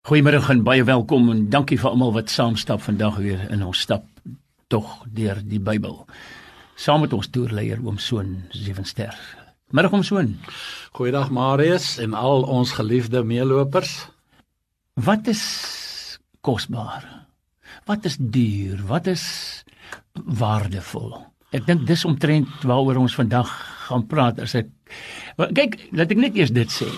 Goeiemôre en baie welkom en dankie vir almal wat saamstap vandag weer in ons stap tog deur die Bybel. Saam met ons toerleier oom Soon Sewenster. Middag oom Soon. Goeiedag Marius en al ons geliefde meelopers. Wat is kosbaar? Wat is duur? Wat is waardevol? Ek dink dis omtrent waaroor ons vandag gaan praat as ek kyk, laat ek net eers dit sê.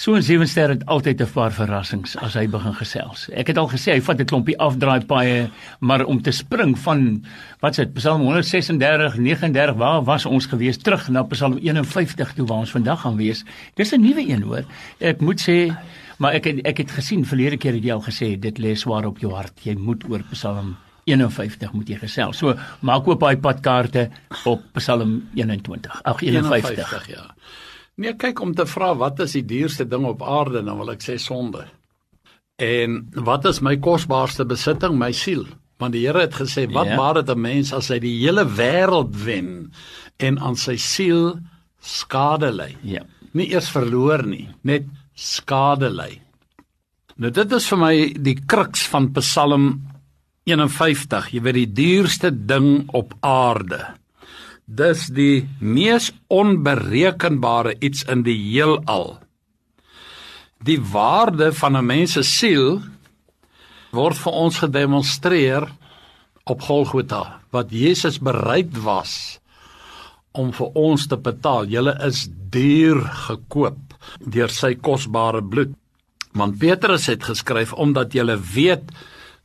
So 'n sewe ster het altyd 'n paar verrassings as hy begin gesels. Ek het al gesê hy vat 'n klompie afdraai paaie, maar om te spring van wat sê Psalm 136, 39, waar was ons gewees terug na Psalm 51 toe waar ons vandag gaan wees. Dis 'n nuwe een hoor. Ek moet sê, maar ek het, ek het gesien verlede keer het jy al gesê dit lê swaar op jou hart. Jy moet oor Psalm 51 moet jy gesels. So maak oop daai padkaarte op Psalm 21. Ag 51. 51 ja. Nee, kyk om te vra wat is die duurste ding op aarde, dan wil ek sê sonde. En wat is my kosbaarste besitting? My siel. Want die Here het gesê, wat ja. baat dit 'n mens as hy die hele wêreld wen en aan sy siel skade ly? Ja. Nie eers verloor nie, net skade ly. Nou dit is vir my die kruks van Psalm 51. Jy weet die duurste ding op aarde dis die mees onberekenbare iets in die heelal. Die waarde van 'n mens se siel word vir ons gedemonstreer op Golgotha wat Jesus bereid was om vir ons te betaal. Julle is duur gekoop deur sy kosbare bloed. Want Petrus het geskryf omdat julle weet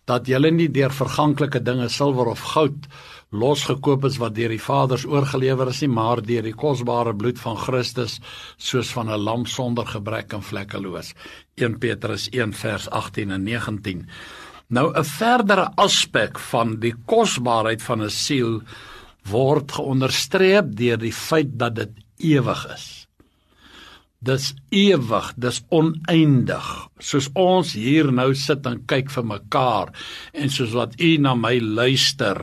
dat julle nie deur verganklike dinge silwer of goud losgekoop is wat deur die Vaders oorgelewer is nie, maar deur die kosbare bloed van Christus, soos van 'n lam sonder gebrek en vlekkeloos. 1 Petrus 1 vers 18 en 19. Nou 'n verdere aspek van die kosbaarheid van 'n siel word geonderstreep deur die feit dat dit ewig is. Dis ewig, dis oneindig. Soos ons hier nou sit en kyk vir mekaar en soos wat u na my luister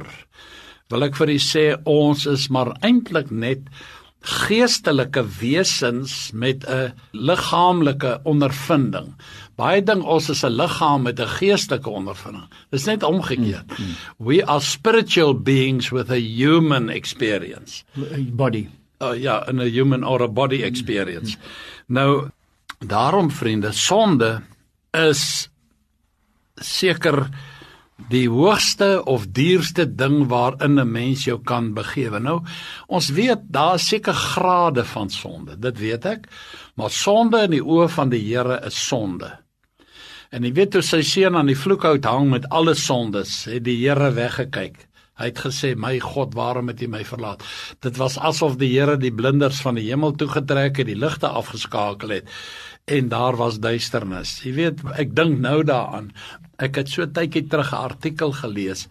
wil ek vir u sê ons is maar eintlik net geestelike wesens met 'n liggaamlike ondervinding. Baie ding ons is 'n liggaam met 'n geestelike ondervinding. Dis net omgekeerd. Mm, mm. We are spiritual beings with a human experience. Body. Uh, ja, in a human or a body experience. Mm, nou daarom vriende, sonde is seker die hoogste of duurste ding waarin 'n mens jou kan begewe. Nou, ons weet daar is seker grade van sonde. Dit weet ek. Maar sonde in die oë van die Here is sonde. En jy weet hoe sy seun aan die vloekhout hang met alle sondes, het die Here weggekyk. Hy het gesê: "My God, waarom het U my verlaat?" Dit was asof die Here die blinders van die hemel toegetrek het, die ligte afgeskakel het en daar was duisternis. Jy weet, ek dink nou daaraan. Ek het so tydjie terug 'n artikel gelees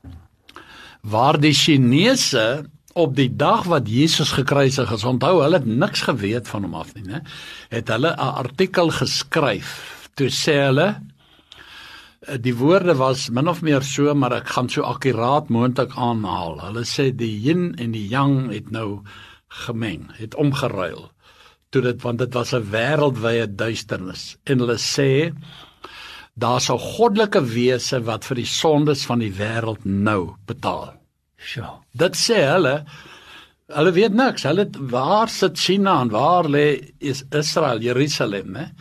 waar die Chinese op die dag wat Jesus gekruisig is, onthou hulle het niks geweet van hom af nie, né? Het hulle 'n artikel geskryf toe sê hulle die woorde was min of meer so, maar ek gaan so akkuraat moontlik aanhaal. Hulle sê die yin en die yang het nou gemeng, het omgeruil toe dit want dit was 'n wêreldwye duisternis en hulle sê daar's 'n goddelike wese wat vir die sondes van die wêreld nou betaal. Sjoe. Dit sê hulle hulle weet niks. Hulle waar sit China en waar lê is Israel, Jerusalem, né?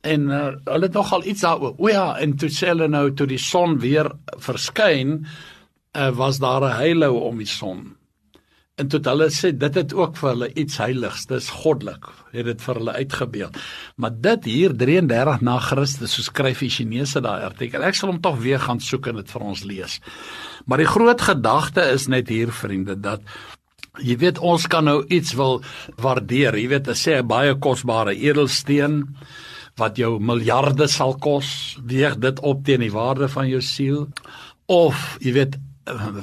En uh, hulle het nogal iets daaroor. O ja, en toe sê hulle nou toe die son weer verskyn, uh, was daar 'n heilou om die son. En tot hulle sê dit het ook vir hulle iets heiligs, dis goddelik, het dit vir hulle uitgebeeld. Maar dit hier 33 na Christus, so skryf die Chinese daai artikel. Ek sal hom tog weer gaan soek en dit vir ons lees. Maar die groot gedagte is net hier vriende dat jy weet ons kan nou iets wil waardeer. Jy weet, as sê 'n baie kosbare edelsteen wat jou miljarde sal kos, weeg dit op teen die waarde van jou siel of jy weet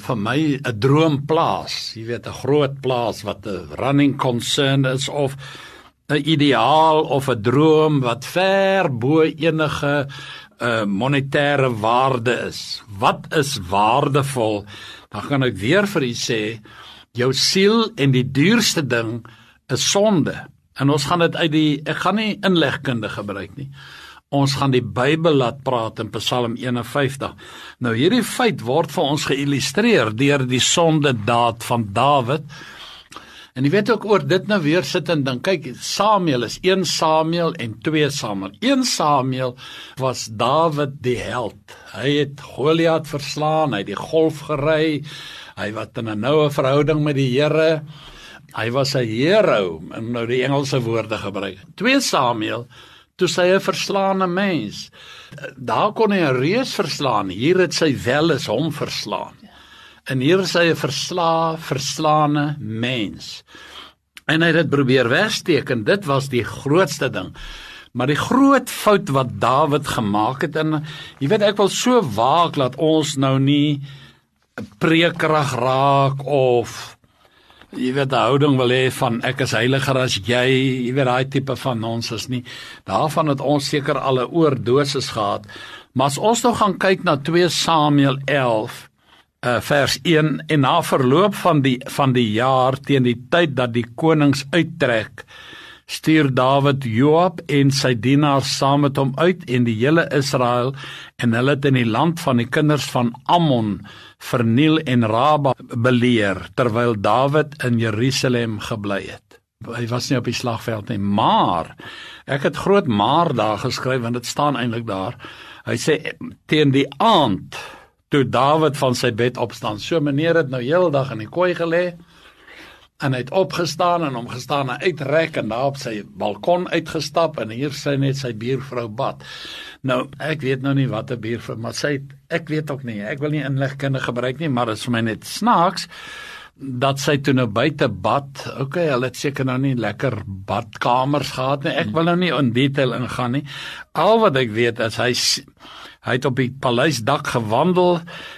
vir my 'n droomplaas, jy weet 'n groot plaas wat 'n running concern is of 'n ideaal of 'n droom wat ver bo enige 'n uh, monetêre waarde is. Wat is waardevol? Dan gaan ek weer vir u sê, jou siel en die duurste ding is sonde. En ons gaan dit uit die ek gaan nie inlegkunde gebruik nie. ons gaan die Bybel laat praat in Psalm 51. Nou hierdie feit word vir ons geïllustreer deur die sondedaad van Dawid. En jy weet ook oor dit nou weer sit en dink, kyk, Samuel is 1 Samuel en 2 Samuel. 1 Samuel was Dawid die held. Hy het Goliat verslaan, hy het die golf gery. Hy wat in 'n noue verhouding met die Here. Hy was 'n hero, en nou die Engelse woorde gebruik. 2 Samuel toe sy 'n verslaane mens. Daar kon hy 'n reus verslaan. Hier het sy wel is hom verslaan. En hier is hy 'n verslaa, verslaane mens. En hy het dit probeer wegsteek en dit was die grootste ding. Maar die groot fout wat Dawid gemaak het en jy weet ek wil so waak dat ons nou nie preekrag raak of jy weet die houding wil hê van ek is heiliger as jy, jy weet daai tipe van ons is nie. Daarvan het ons seker al 'n oordosis gehad. Maar as ons nou gaan kyk na 2 Samuel 11 uh, eh, vers 1 en na verloop van die van die jaar teen die tyd dat die konings uittrek stuur Dawid Joab en sy dienaars saam met hom uit en die hele Israel en hulle het in die land van die kinders van Ammon verniel en Raba beleer terwyl Dawid in Jerusalem gebly het. Hy was nie op die slagveld nie, maar ek het groot maar daar geskryf want dit staan eintlik daar. Hy sê teen die aand toe Dawid van sy bed opstaan. So meneer het nou heeldag in die kooi gelê en hy het opgestaan en hom gestaan en uitrek en daar op sy balkon uitgestap en hier sy net sy buurvrou bad. Nou, ek weet nou nie wat 'n buurvrou, maar sy ek weet ook nie. Ek wil nie inlegkunde gebruik nie, maar dit is vir my net snaaks dat sy toe nou buite bad. Okay, hulle het seker nou nie lekker badkamers gehad nie. Ek wil nou nie in detail ingaan nie. Al wat ek weet is hy Hy het op die paleisdak gewandel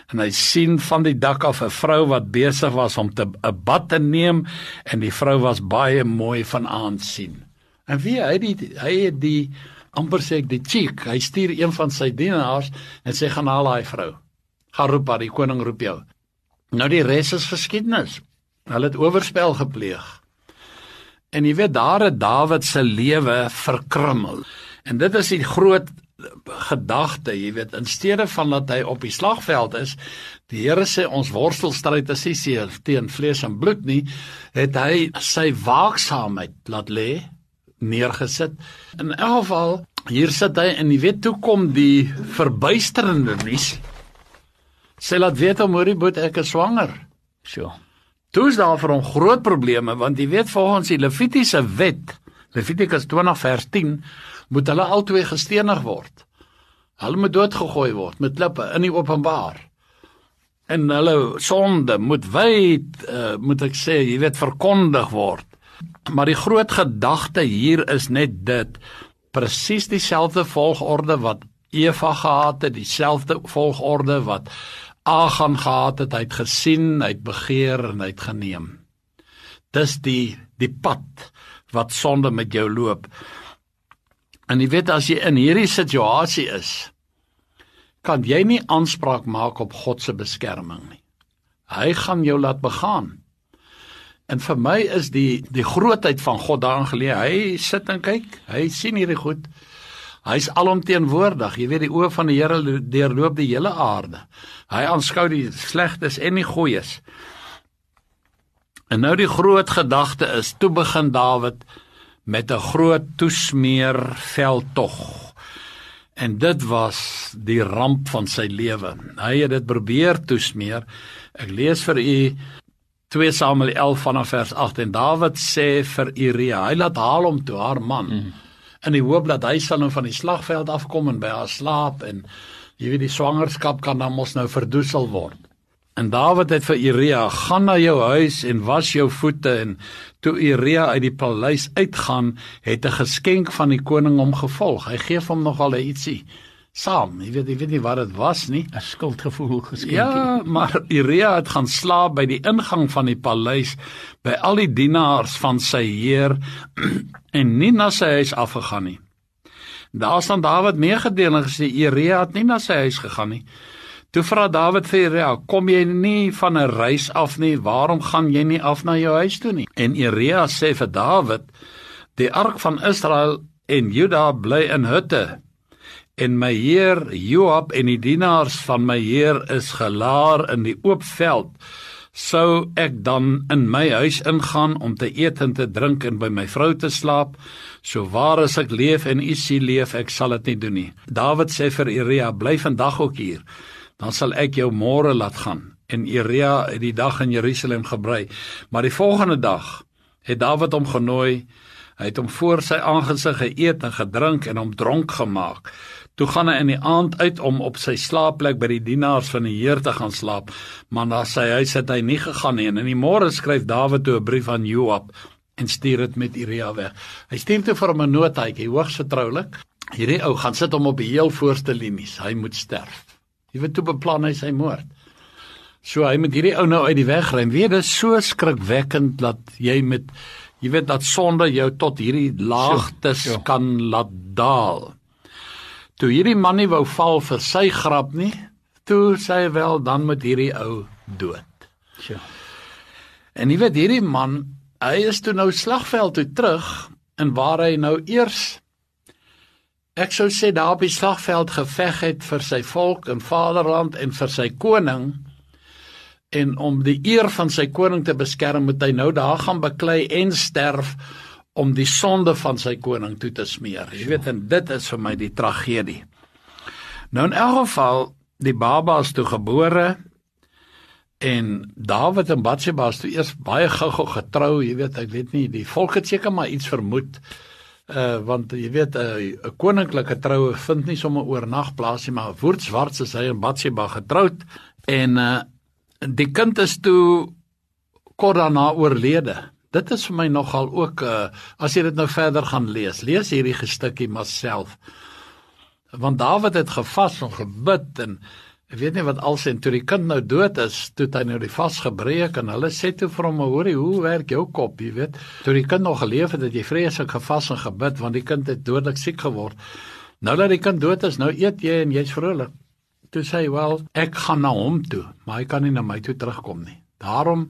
en hy sien van die dak af 'n vrou wat besig was om 'n bad te neem en die vrou was baie mooi van aansien. En wie hy die hy het die amper sê ek die chick, hy stuur een van sy dienaars en sê gaan haal daai vrou. Gaan roep haar, die koning roep jou. Nou die res is geskiedenis. Hulle het oorspel gepleeg. En jy weet daar het Dawid se lewe verkrummel. En dit is die groot gedagte, jy weet, in steede van dat hy op die slagveld is, die Here sê ons worstelstryd is nie teen vlees en bloed nie, het hy sy waaksaamheid laat lê neergesit. In elk geval, hier sit hy en jy weet toe kom die verbuisterende nuus. Sê laat weet hom hoorie boet ek is swanger. So. Toe is daar vir hom groot probleme want jy weet volgens die Levitiese wet, Levitikus 20 vers 10 moet hulle albei gestenig word. Hulle moet doodgegooi word met klippe in die openbaar. En hulle sonde moet wyd uh, moet ek sê, jy weet verkondig word. Maar die groot gedagte hier is net dit presies dieselfde volgorde wat Eva gehad het, dieselfde volgorde wat Agan gehad het, hy het gesien, hy het begeer en hy het geneem. Dis die die pad wat sonde met jou loop. En jy weet as jy in hierdie situasie is, kan jy nie aanspraak maak op God se beskerming nie. Hy gaan jou laat begaan. En vir my is die die grootheid van God daarin geleë. Hy sit en kyk, hy sien hierdie goed. Hy's alomteenwoordig. Jy weet die oë van die Here deurloop die hele aarde. Hy aanskou die slegtes en die goeies. En nou die groot gedagte is, toe begin Dawid met 'n groot toesmeer veldtog. En dit was die ramp van sy lewe. Hy het dit probeer toesmeer. Ek lees vir u 2 Samuel 11 vanaf vers 8 en Dawid sê vir Uria, hy laat haal hom toe haar man mm. In die hoop dat hy sal nou van die slagveld afkom en by haar slaap en jy weet die swangerskap kan dan mos nou verdoesel word. En Dawid het vir Uria: "Gaan na jou huis en was jou voete." En toe Uria uit die paleis uitgaan, het 'n geskenk van die koning hom gevolg. Hy gee hom nogal ietsie saam. Jy weet, jy weet nie wat dit was nie. 'n Skuldgevoel geskenk. Ja, maar Uria het gaan slaap by die ingang van die paleis by al die dienaars van sy heer en nie na sy huis afgegaan nie. Daar staan Dawid meegedeel en gesê Uria het nie na sy huis gegaan nie. Toe vra Dawid vir Uria, "Kom jy nie van 'n reis af nie? Waarom gaan jy nie af na jou huis toe nie?" En Uria sê vir Dawid, "Die ark van Israel en Juda bly in hutte en my heer Joab en die dienaars van my heer is gelaar in die oop veld. Sou ek dan in my huis ingaan om te eet en te drink en by my vrou te slaap? So waar as ek leef en u sie leef ek sal dit nie doen nie. Dawid sê vir Uria bly vandag ook hier. Dan sal ek jou môre laat gaan. En Uria het die dag in Jerusalem gebrei. Maar die volgende dag het Dawid hom genooi. Hy het hom voor sy aangesig geëet en gedrink en hom dronk gemaak Toe gaan hy in die aand uit om op sy slaapplek by die dienaars van die Heer te gaan slaap, maar na sy huis het hy nie gegaan nie. En in die môre skryf Dawid toe 'n brief aan Joab en stuur dit met Uria weg. Hy stuur toe vir hom 'n notaatjie, hoogs vertroulik. Hierdie ou gaan sit hom op die heel voorste linies. Hy moet sterf. Jy weet toe beplan hy sy moord. So hy moet hierdie ou nou uit die weg ry. Weet dit is so skrikwekkend dat jy met jy weet dat sonde jou tot hierdie laagtes sure, sure. kan laat daal. Toe hierdie man nie wou val vir sy grap nie, toe sê hy wel dan moet hierdie ou dood. Ja. En jy weet hierdie man, hy is toe nou slagveld toe terug en waar hy nou eers ek sou sê daar op die slagveld geveg het vir sy volk en vaderland en vir sy koning en om die eer van sy koning te beskerm moet hy nou daar gaan beklei en sterf om die sonde van sy koning toe te smeer. Jy weet en dit is vir my die tragedie. Nou in elk geval die baba is toe gebore en Dawid en Batsheba is toe eers baie gou-gou getrou, jy weet, ek weet nie, die volk het seker maar iets vermoed uh want jy weet 'n uh, koninklike troue vind nie sommer oornag plaas nie, maar woordswart is hy en Batsheba getroud en uh die kind is toe kort daarna oorlede. Dit is vir my nogal ook uh as jy dit nou verder gaan lees. Lees hierdie gestukkie maar self. Want Dawid het gevas en gebid en ek weet nie wat alsin toe die kind nou dood is, toe hy nou die vas gebreek en hulle sê toe vir hom, "Hoorie, hoe werk jou kop?" Jy weet, toe die kind nog geleef het, het jy vreeslik gevas en gebid want die kind het dodelik siek geword. Nou dat die kind dood is, nou eet jy en jy's vrolik. Toe sê hy, "Wel, ek gaan na hom toe, maar hy kan nie na my toe terugkom nie." Daarom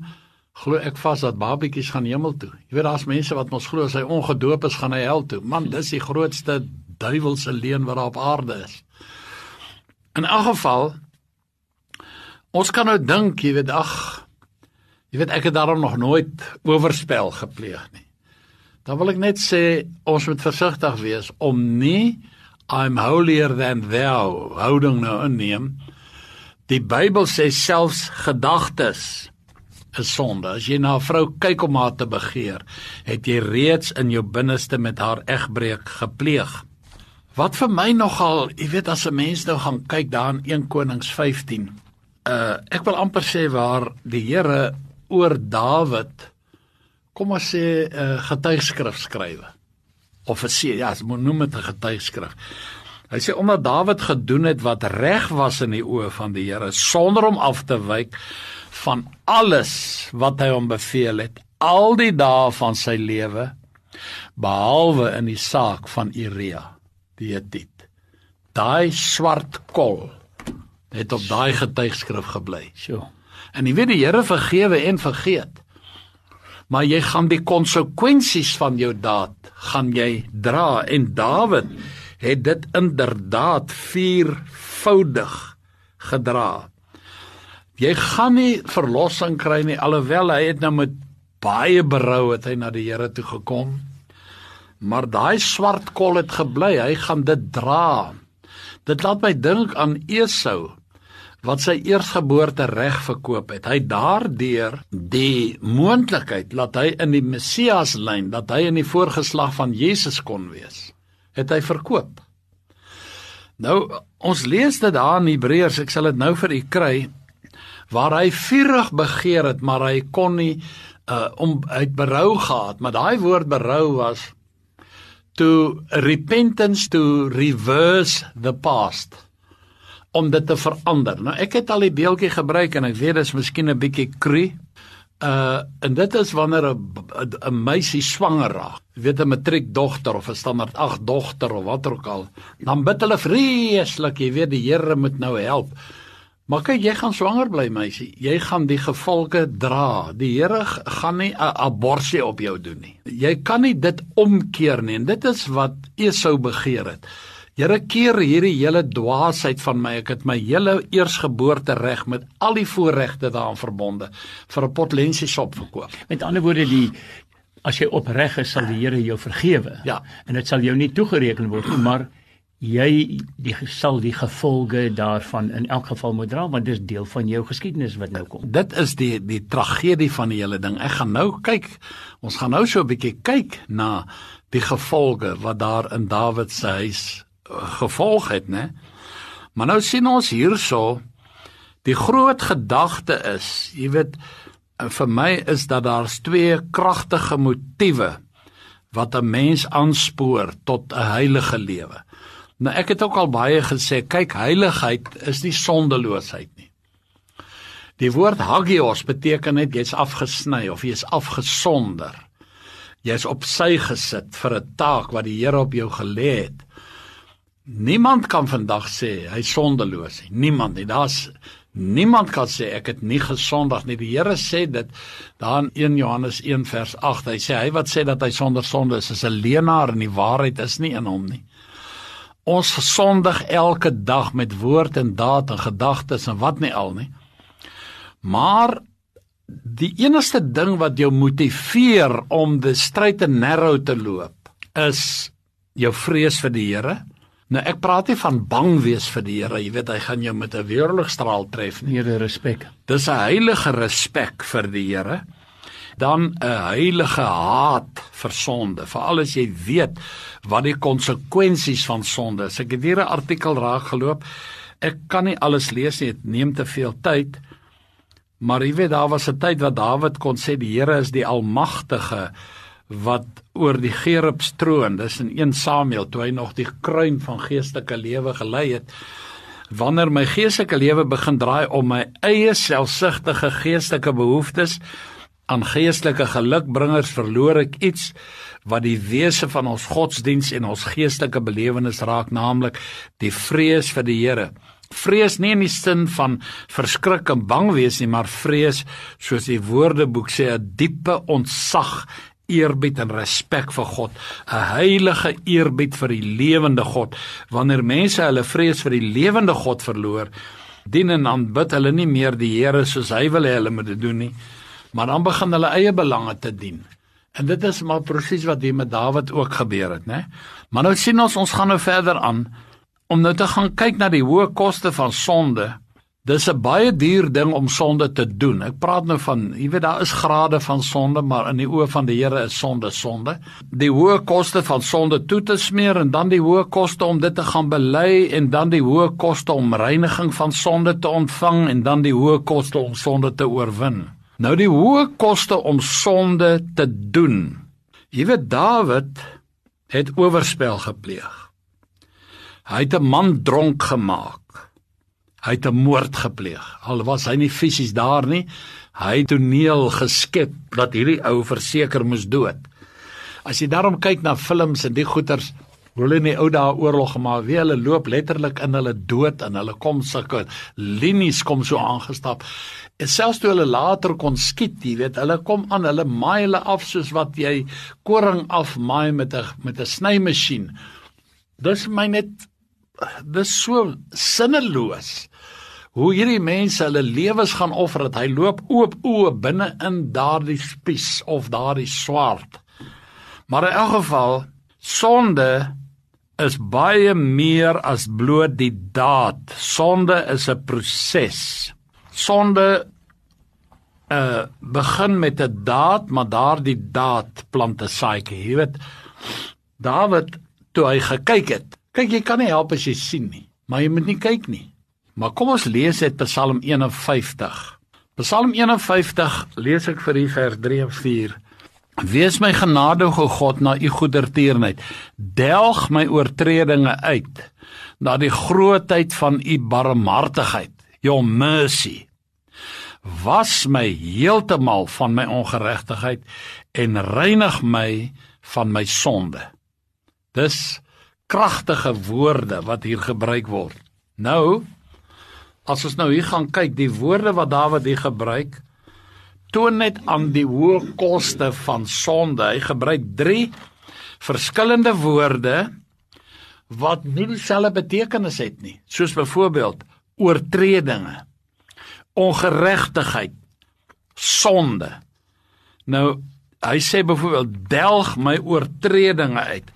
glo ek vas dat babietjies gaan hemel toe. Jy weet daar's mense wat mos glo as hy ongedoop is gaan hy hel toe. Man, dis die grootste duiwelse leuen wat daar op aarde is. In elk geval ons kan nou dink, jy weet ag jy weet ek het daarom nog nooit oorspel gepleeg nie. Dan wil ek net sê ons moet versigtig wees om nie I'm holier than thou houding nou inneem. Die Bybel sê selfs gedagtes is sonde. As jy na 'n vrou kyk om haar te begeer, het jy reeds in jou binneste met haar egbreek gepleeg. Wat vir my nogal, jy weet as 'n mens nou gaan kyk daar in 1 Konings 15. Uh ek wil amper sê waar die Here oor Dawid kom ons sê 'n uh, getuigskrif skrywe. Of 'n sê ja, ons noem dit 'n getuigskrif. Hy sê omdat Dawid gedoen het wat reg was in die oë van die Here sonder om af te wyk van alles wat hy hom beveel het al die dae van sy lewe behalwe in die saak van Uria die Hetit. Daai swart kol het op daai getuigskrif gebly. So. En jy weet die Here vergewe en vergeet. Maar jy gaan die konsekwensies van jou daad gaan jy dra en Dawid het dit inderdaad viervoudig gedra. Jy gaan nie verlossing kry nie alhoewel hy het nou met baie berou het hy na die Here toe gekom. Maar daai swart kol het gebly, hy gaan dit dra. Dit laat my dink aan Esau wat sy eersgeboorte reg verkoop het. Hy daardeur die moontlikheid dat hy in die Messias lyn, dat hy in die voorgeslag van Jesus kon wees, het hy verkoop. Nou ons lees dit daar in Hebreërs, ek sal dit nou vir u kry waar hy vurig begeer het, maar hy kon nie uh om uit berou gehad, maar daai woord berou was to repentance to reverse the past om dit te verander. Nou ek het al die beeldjie gebruik en ek weet dit is miskien 'n bietjie cru. Uh en dit is wanneer 'n 'n meisie swanger raak. Jy weet 'n matriekdogter of 'n standaard 8 dogter of wat ook al. Dan bid hulle vreeslik, jy weet die Here moet nou help. Maar kyk, jy gaan swanger bly, meisie. Jy gaan die gevolge dra. Die Here gaan nie 'n abortus op jou doen nie. Jy kan nie dit omkeer nie. En dit is wat Esau begeer het. Here keer hierdie hele dwaasheid van my. Ek het my hele eersgeboorte reg met al die voorregte daaraan verbonde vir 'n pot lensiesop verkoop. Met ander woorde die as jy opreg is, sal die Here jou vergewe. Ja. En dit sal jou nie toegereken word nie, maar jy die sal die gevolge daarvan in elk geval moet dra want dit is deel van jou geskiedenis wat nou kom. Dit is die die tragedie van die hele ding. Ek gaan nou kyk. Ons gaan nou so 'n bietjie kyk na die gevolge wat daar in Dawid se huis gevolg het, né? Maar nou sien ons hierso die groot gedagte is, jy weet, vir my is dat daar's twee kragtige motiewe wat 'n mens aanspoor tot 'n heilige lewe. Nou ek het ook al baie gesê, kyk, heiligheid is nie sondeloosheid nie. Die woord hagios beteken net jy's afgesny of jy's afgesonder. Jy's op sy gesit vir 'n taak wat die Here op jou gelê het. Niemand kan vandag sê hy sondeloos nie. Niemand nie. Daar's niemand kan sê ek het nie gesondig nie. Die Here sê dit daar in 1 Johannes 1 vers 8. Hy sê hy wat sê dat hy sonder sonde is, is 'n leienaar en die waarheid is nie in hom nie. Ons sondig elke dag met woord en daad en gedagtes en wat nie al nie. Maar die enigste ding wat jou motiveer om die stryd te narrow te loop is jou vrees vir die Here Nou ek praat nie van bang wees vir die Here, jy weet hy gaan jou met 'n weerligstraal tref nie. Nee, respek. Dis 'n heilige respek vir die Here. Dan 'n heilige haat vir sonde, veral as jy weet wat die konsekwensies van sonde is. Ek het hier 'n artikel raak geloop. Ek kan nie alles lees nie, dit neem te veel tyd. Maar jy weet daar was 'n tyd wat Dawid kon sê die Here is die almagtige wat oor die Gerubs troon. Dis in 1 Samuel toe hy nog die kruin van geestelike lewe gelei het. Wanneer my geestelike lewe begin draai om my eie selfsugtige geestelike behoeftes aan geestelike gelukbringers verloor ek iets wat die wese van ons godsdiens en ons geestelike belewenis raak, naamlik die vrees vir die Here. Vrees nie in die sin van verskrik en bang wees nie, maar vrees soos die Woordeboek sê 'n diepe ontzag eerbied en respek vir God, 'n heilige eerbied vir die lewende God. Wanneer mense hulle vrees vir die lewende God verloor, dien en aanbid hulle nie meer die Here soos hy wil hê hulle moet dit doen nie, maar dan begin hulle eie belange te dien. En dit is maar presies wat hier met Dawid ook gebeur het, né? Maar nou sien ons ons gaan nou verder aan om nou te gaan kyk na die hoë koste van sonde Dis 'n baie duur ding om sonde te doen. Ek praat nou van, jy weet daar is grade van sonde, maar in die oë van die Here is sonde sonde. Die hoë koste van sonde toe te smeer en dan die hoë koste om dit te gaan bely en dan die hoë koste om reiniging van sonde te ontvang en dan die hoë koste om sonde te oorwin. Nou die hoë koste om sonde te doen. Jy weet Dawid het oorspel gepleeg. Hy het 'n man dronk gemaak. Hy het 'n moord gepleeg. Al was hy nie fisies daar nie, hy het toneel geskep dat hierdie ou verseker moes dood. As jy daarom kyk na films en die goeters, hoe hulle in die ou dae oorlog gemaak, wie hulle loop letterlik in hulle dood en hulle kom sulke linies kom so aangestap. En selfs toe hulle later kon skiet, jy weet, hulle kom aan, hulle maai hulle af soos wat jy koring afmaai met 'n met 'n snymasjien. Dis my net dis so sinneloos hoe hierdie mense hulle lewens gaan offer dat hy loop oop oë binne in daardie spies of daardie swart. Maar in elk geval sonde is baie meer as bloot die daad. Sonde is 'n proses. Sonde uh begin met 'n daad, maar daardie daad plant 'n saadjie. Jy weet Dawid toe hy gekyk het. Kyk, jy kan nie help as jy sien nie, maar jy moet nie kyk nie. Maar kom ons lees dit Psalm 51. Psalm 51 lees ek vir u vers 3 en 4. Wees my genadige God na u goedertierenheid. Delg my oortredinge uit na die grootheid van u barmhartigheid, your mercy. Was my heeltemal van my ongeregtigheid en reinig my van my sonde. Dis kragtige woorde wat hier gebruik word. Nou As ons nou hier gaan kyk, die woorde wat Dawid hier gebruik, toon net aan die hoë koste van sonde. Hy gebruik 3 verskillende woorde wat nie dieselfde betekenis het nie, soos byvoorbeeld oortredinge, ongeregtigheid, sonde. Nou hy sê byvoorbeeld delg my oortredinge uit.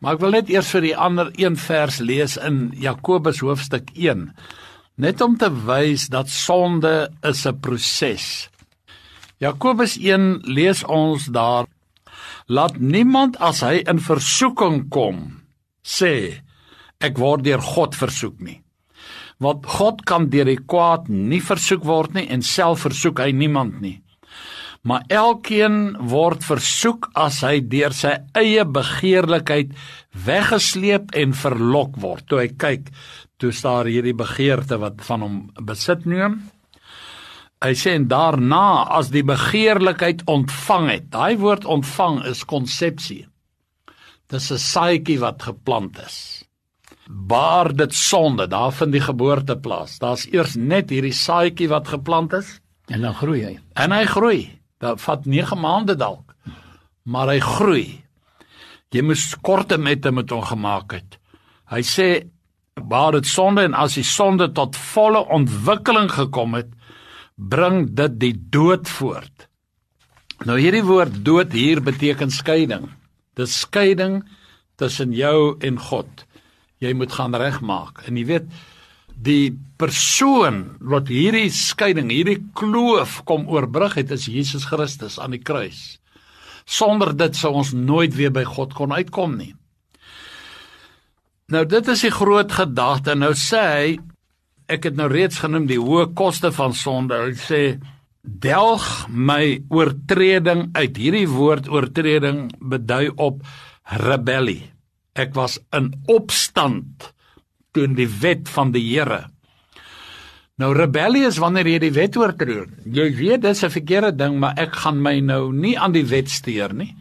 Maar ek wil net eers vir die ander een vers lees in Jakobus hoofstuk 1. Net om te wys dat sonde is 'n proses. Jakobus 1 lees ons daar laat niemand as hy in versoeking kom sê ek word deur God versoek nie. Want God kan deur die kwaad nie versoek word nie en self versoek hy niemand nie. Maar elkeen word versoek as hy deur sy eie begeerlikheid weggesleep en verlok word. Toe hy kyk, toe staar hierdie begeerte wat van hom besit neem. Hy sê en daarna as die begeerlikheid ontvang het. Daai woord ontvang is konsepsie. Dis 'n saadjie wat geplant is. Baar dit sonde, daar vind die geboorte plaas. Daar's eers net hierdie saadjie wat geplant is en dan groei hy. En hy groei. Dit vat 9 maande dalk. Maar hy groei. Jy moet korte mette met hom gemaak het. Hy sê baar dit sonde en as die sonde tot volle ontwikkeling gekom het, bring dit die dood voort. Nou hierdie woord dood hier beteken skeiding. Dis skeiding tussen jou en God. Jy moet gaan regmaak. En jy weet die persoon wat hierdie skeiding, hierdie kloof kom oorbrug het is Jesus Christus aan die kruis. Sonder dit sou ons nooit weer by God kon uitkom nie. Nou dit is die groot gedagte. Nou sê hy ek het nou reeds genoem die hoë koste van sonde. Hy sê delg my oortreding uit. Hierdie woord oortreding bedui op rebellie. Ek was in opstand teen die wet van die Here. Nou rebellie is wanneer jy die wet oortree. Jy weet dis 'n verkeerde ding, maar ek gaan my nou nie aan die wet steur nie.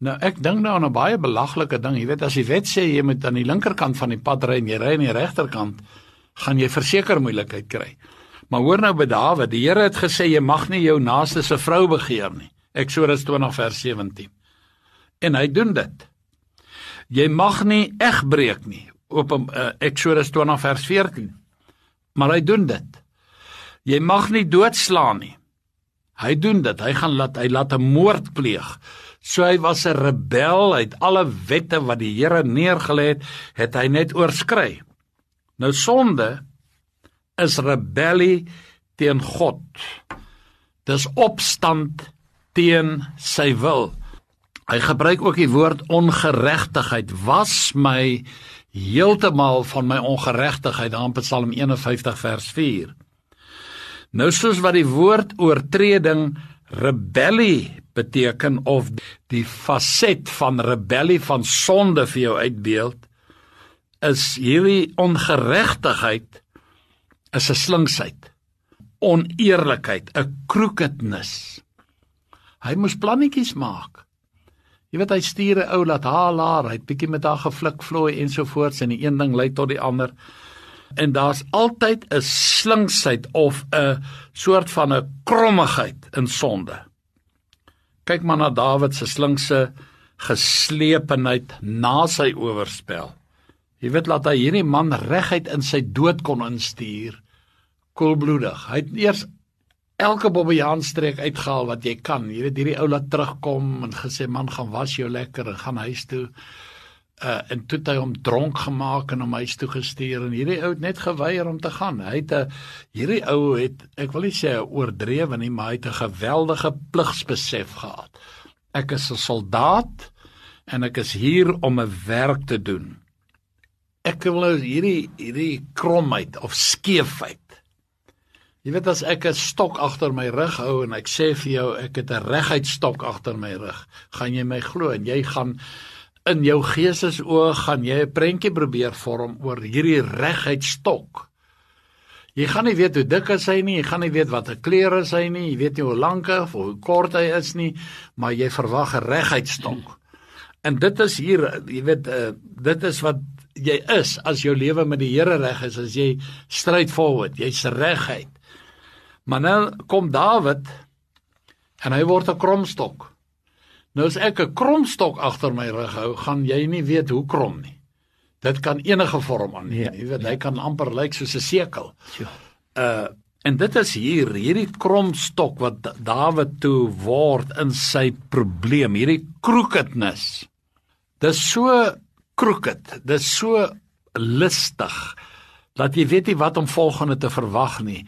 Nou ek dink nou aan 'n baie belaglike ding. Jy weet as die wet sê jy moet aan die linkerkant van die pad ry en jy ry aan die regterkant, gaan jy verseker moeilikheid kry. Maar hoor nou by Dawid, die Here het gesê jy mag nie jou naaste se vrou begeer nie. Eksodus 20 vers 17. En hy doen dit. Jy mag nie egbreek nie. Op uh, Eksodus 20 vers 14. Maar hy doen dit. Jy mag nie doodslaan nie. Hy doen dit. Hy gaan laat hy laat 'n moord pleeg. So hy was 'n rebel, hy het alle wette wat die Here neergelê het, het hy net oorskry. Nou sonde is rebellie teen God. Dis opstand teen sy wil. Hy gebruik ook die woord ongeregtigheid. Was my heeltemal van my ongeregtigheid daar in Psalm 51 vers 4. Nou soos wat die woord oortreding rebellie beteken of die faset van rebellie van sonde vir jou uitbeeld is hierdie ongeregtigheid is 'n slinksheid, oneerlikheid, 'n crookedness. Hy moes plannetjies maak. Jy weet hy stuur 'n ou laat haar laar, hy het bietjie met haar geflik vloei ensovoorts en die een ding lei tot die ander. En daar's altyd 'n slinksheid of 'n soort van 'n krommigheid in sonde. Kyk maar na Dawid se slinkse geslepenheid na sy oorspel. Jy weet laat hy hierdie man reguit in sy dood kon instuur koelbloedig. Hy het eers elke bobbejaan-streek uitgehaal wat jy kan. Jy weet hierdie ou laat terugkom en gesê man gaan was jou lekker en gaan huis toe. Uh en toe het hy hom dronk gemaak en hom huis toe gestuur en hierdie ou het net geweier om te gaan. Hy het 'n hierdie ou het ek wil nie sê oordrewe nie, maar hy het 'n geweldige pligsbesef gehad. Ek is 'n soldaat en ek is hier om 'n werk te doen. Ek wil nou hierdie hierdie kromheid of skeefheid Jy weet as ek 'n stok agter my rug hou en ek sê vir jou ek het 'n reguit stok agter my rug, gaan jy my glo en jy gaan in jou geesesoë gaan jy 'n prentjie probeer vorm oor hierdie reguit stok. Jy gaan nie weet hoe dik hy is nie, jy gaan nie weet watter kleure hy is nie, jy weet nie hoe lank of hoe kort hy is nie, maar jy verwag 'n reguit stok. En dit is hier, jy weet, uh, dit is wat jy is as jou lewe met die Here reg is, as jy straightforward, jy's reguit. Maar nou kom Dawid en hy word 'n kromstok. Nou as ek 'n kromstok agter my rug hou, gaan jy nie weet hoe krom nie. Dit kan enige vorm aan, Ja, jy weet, ja. hy kan amper lyk soos 'n sekel. Ja. Uh en dit is hier, hierdie kromstok wat Da- Dawid toe word in sy probleem, hierdie crookedness. Dis so crooked, dis so listig dat jy weet nie wat om volgende te verwag nie.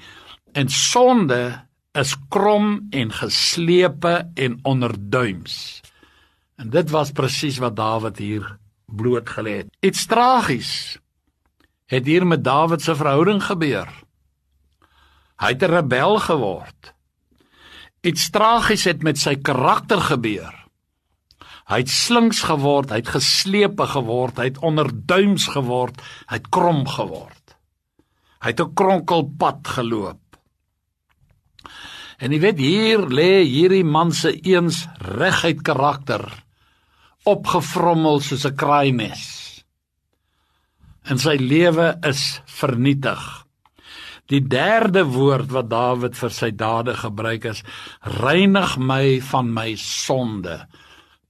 En sonde is krom en geslepe en onderduims. En dit was presies wat Dawid hier blootgelê het. Iets tragies het hier met Dawid se verhouding gebeur. Hy het 'n rebel geword. Iets tragies het met sy karakter gebeur. Hy het slinks geword, hy het geslepe geword, hy het onderduims geword, hy het krom geword. Hy het 'n kronkelpad geloop. En jy weet hier lê hierdie man se eens reguit karakter opgevrommel soos 'n kraaimes. En sy lewe is vernietig. Die derde woord wat Dawid vir sy dade gebruik is: Reinig my van my sonde.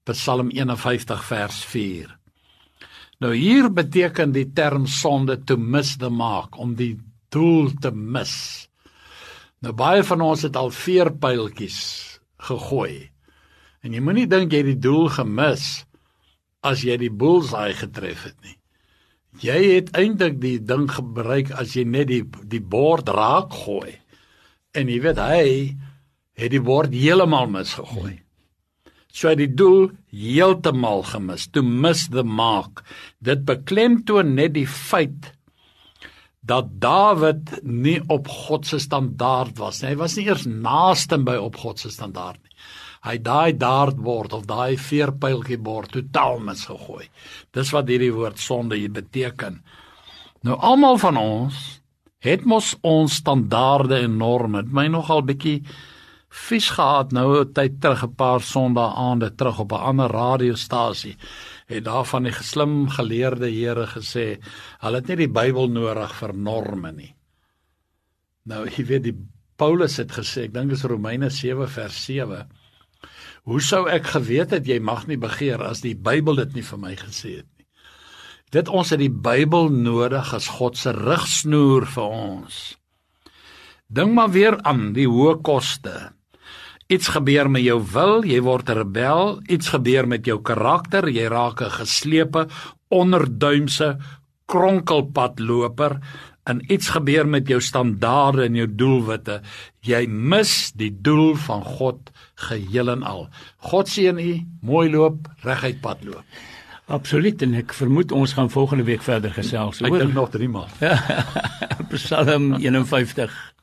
Psalm 51 vers 4. Nou hier beteken die term sonde to miss the mark, om die doel te mis. Nou baie van ons het al veerpyltjies gegooi. En jy moenie dink jy het die doel gemis as jy die bullseye getref het nie. Jy het eintlik die ding gebruik as jy net die die bord raak gooi. En jy weet hy het die bord heeltemal misgegooi. So hy het die doel heeltemal gemis. To miss the mark. Dit beklemtoon net die feit dat Dawid nie op God se standaard was nie. Hy was nie eers naaste by op God se standaard nie. Hy daai dartbord of daai veerpyltjie bord totaal misgegooi. Dis wat hierdie woord sonde hier beteken. Nou almal van ons het mos ons standaarde en norme. Dit my nogal bietjie vies gehad nou 'n tyd terug 'n paar sondae aande terug op 'n ander radiostasie het daarvan die geslim geleerde Here gesê, hulle het nie die Bybel nodig vir norme nie. Nou, jy weet die Paulus het gesê, ek dink dit is Romeine 7 vers 7. Hoe sou ek geweet het jy mag nie begeer as die Bybel dit nie vir my gesê het nie. Dit ons het die Bybel nodig as God se rigsnoer vir ons. Dink maar weer aan die hoë koste. Iets gebeur met jou wil, jy word 'n rebel, iets gebeur met jou karakter, jy raak 'n geslepe, onderduimse kronkelpadloper en iets gebeur met jou standaarde en jou doelwitte. Jy mis die doel van God geheel en al. God seën u, mooi loop, reguit pad loop. Absoluut en ek vermoed ons gaan volgende week verder gesels Ek oor dink nog 3 maal. Psalm 51